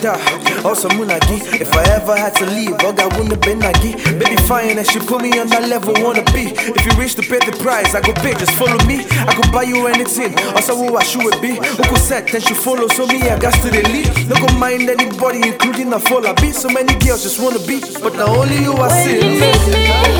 da. Also Munagi. If I ever had to leave, Oga wouldn't been Nagi. Baby fine and she put me on that level wanna be. If you reach to pay the price, I go pay, just follow me. I could buy you anything. Also who I should be. Who could set, then she follow. So me, I got to the lead. No go mind anybody, including a fall I be. So many girls just wanna be. But now only you I see.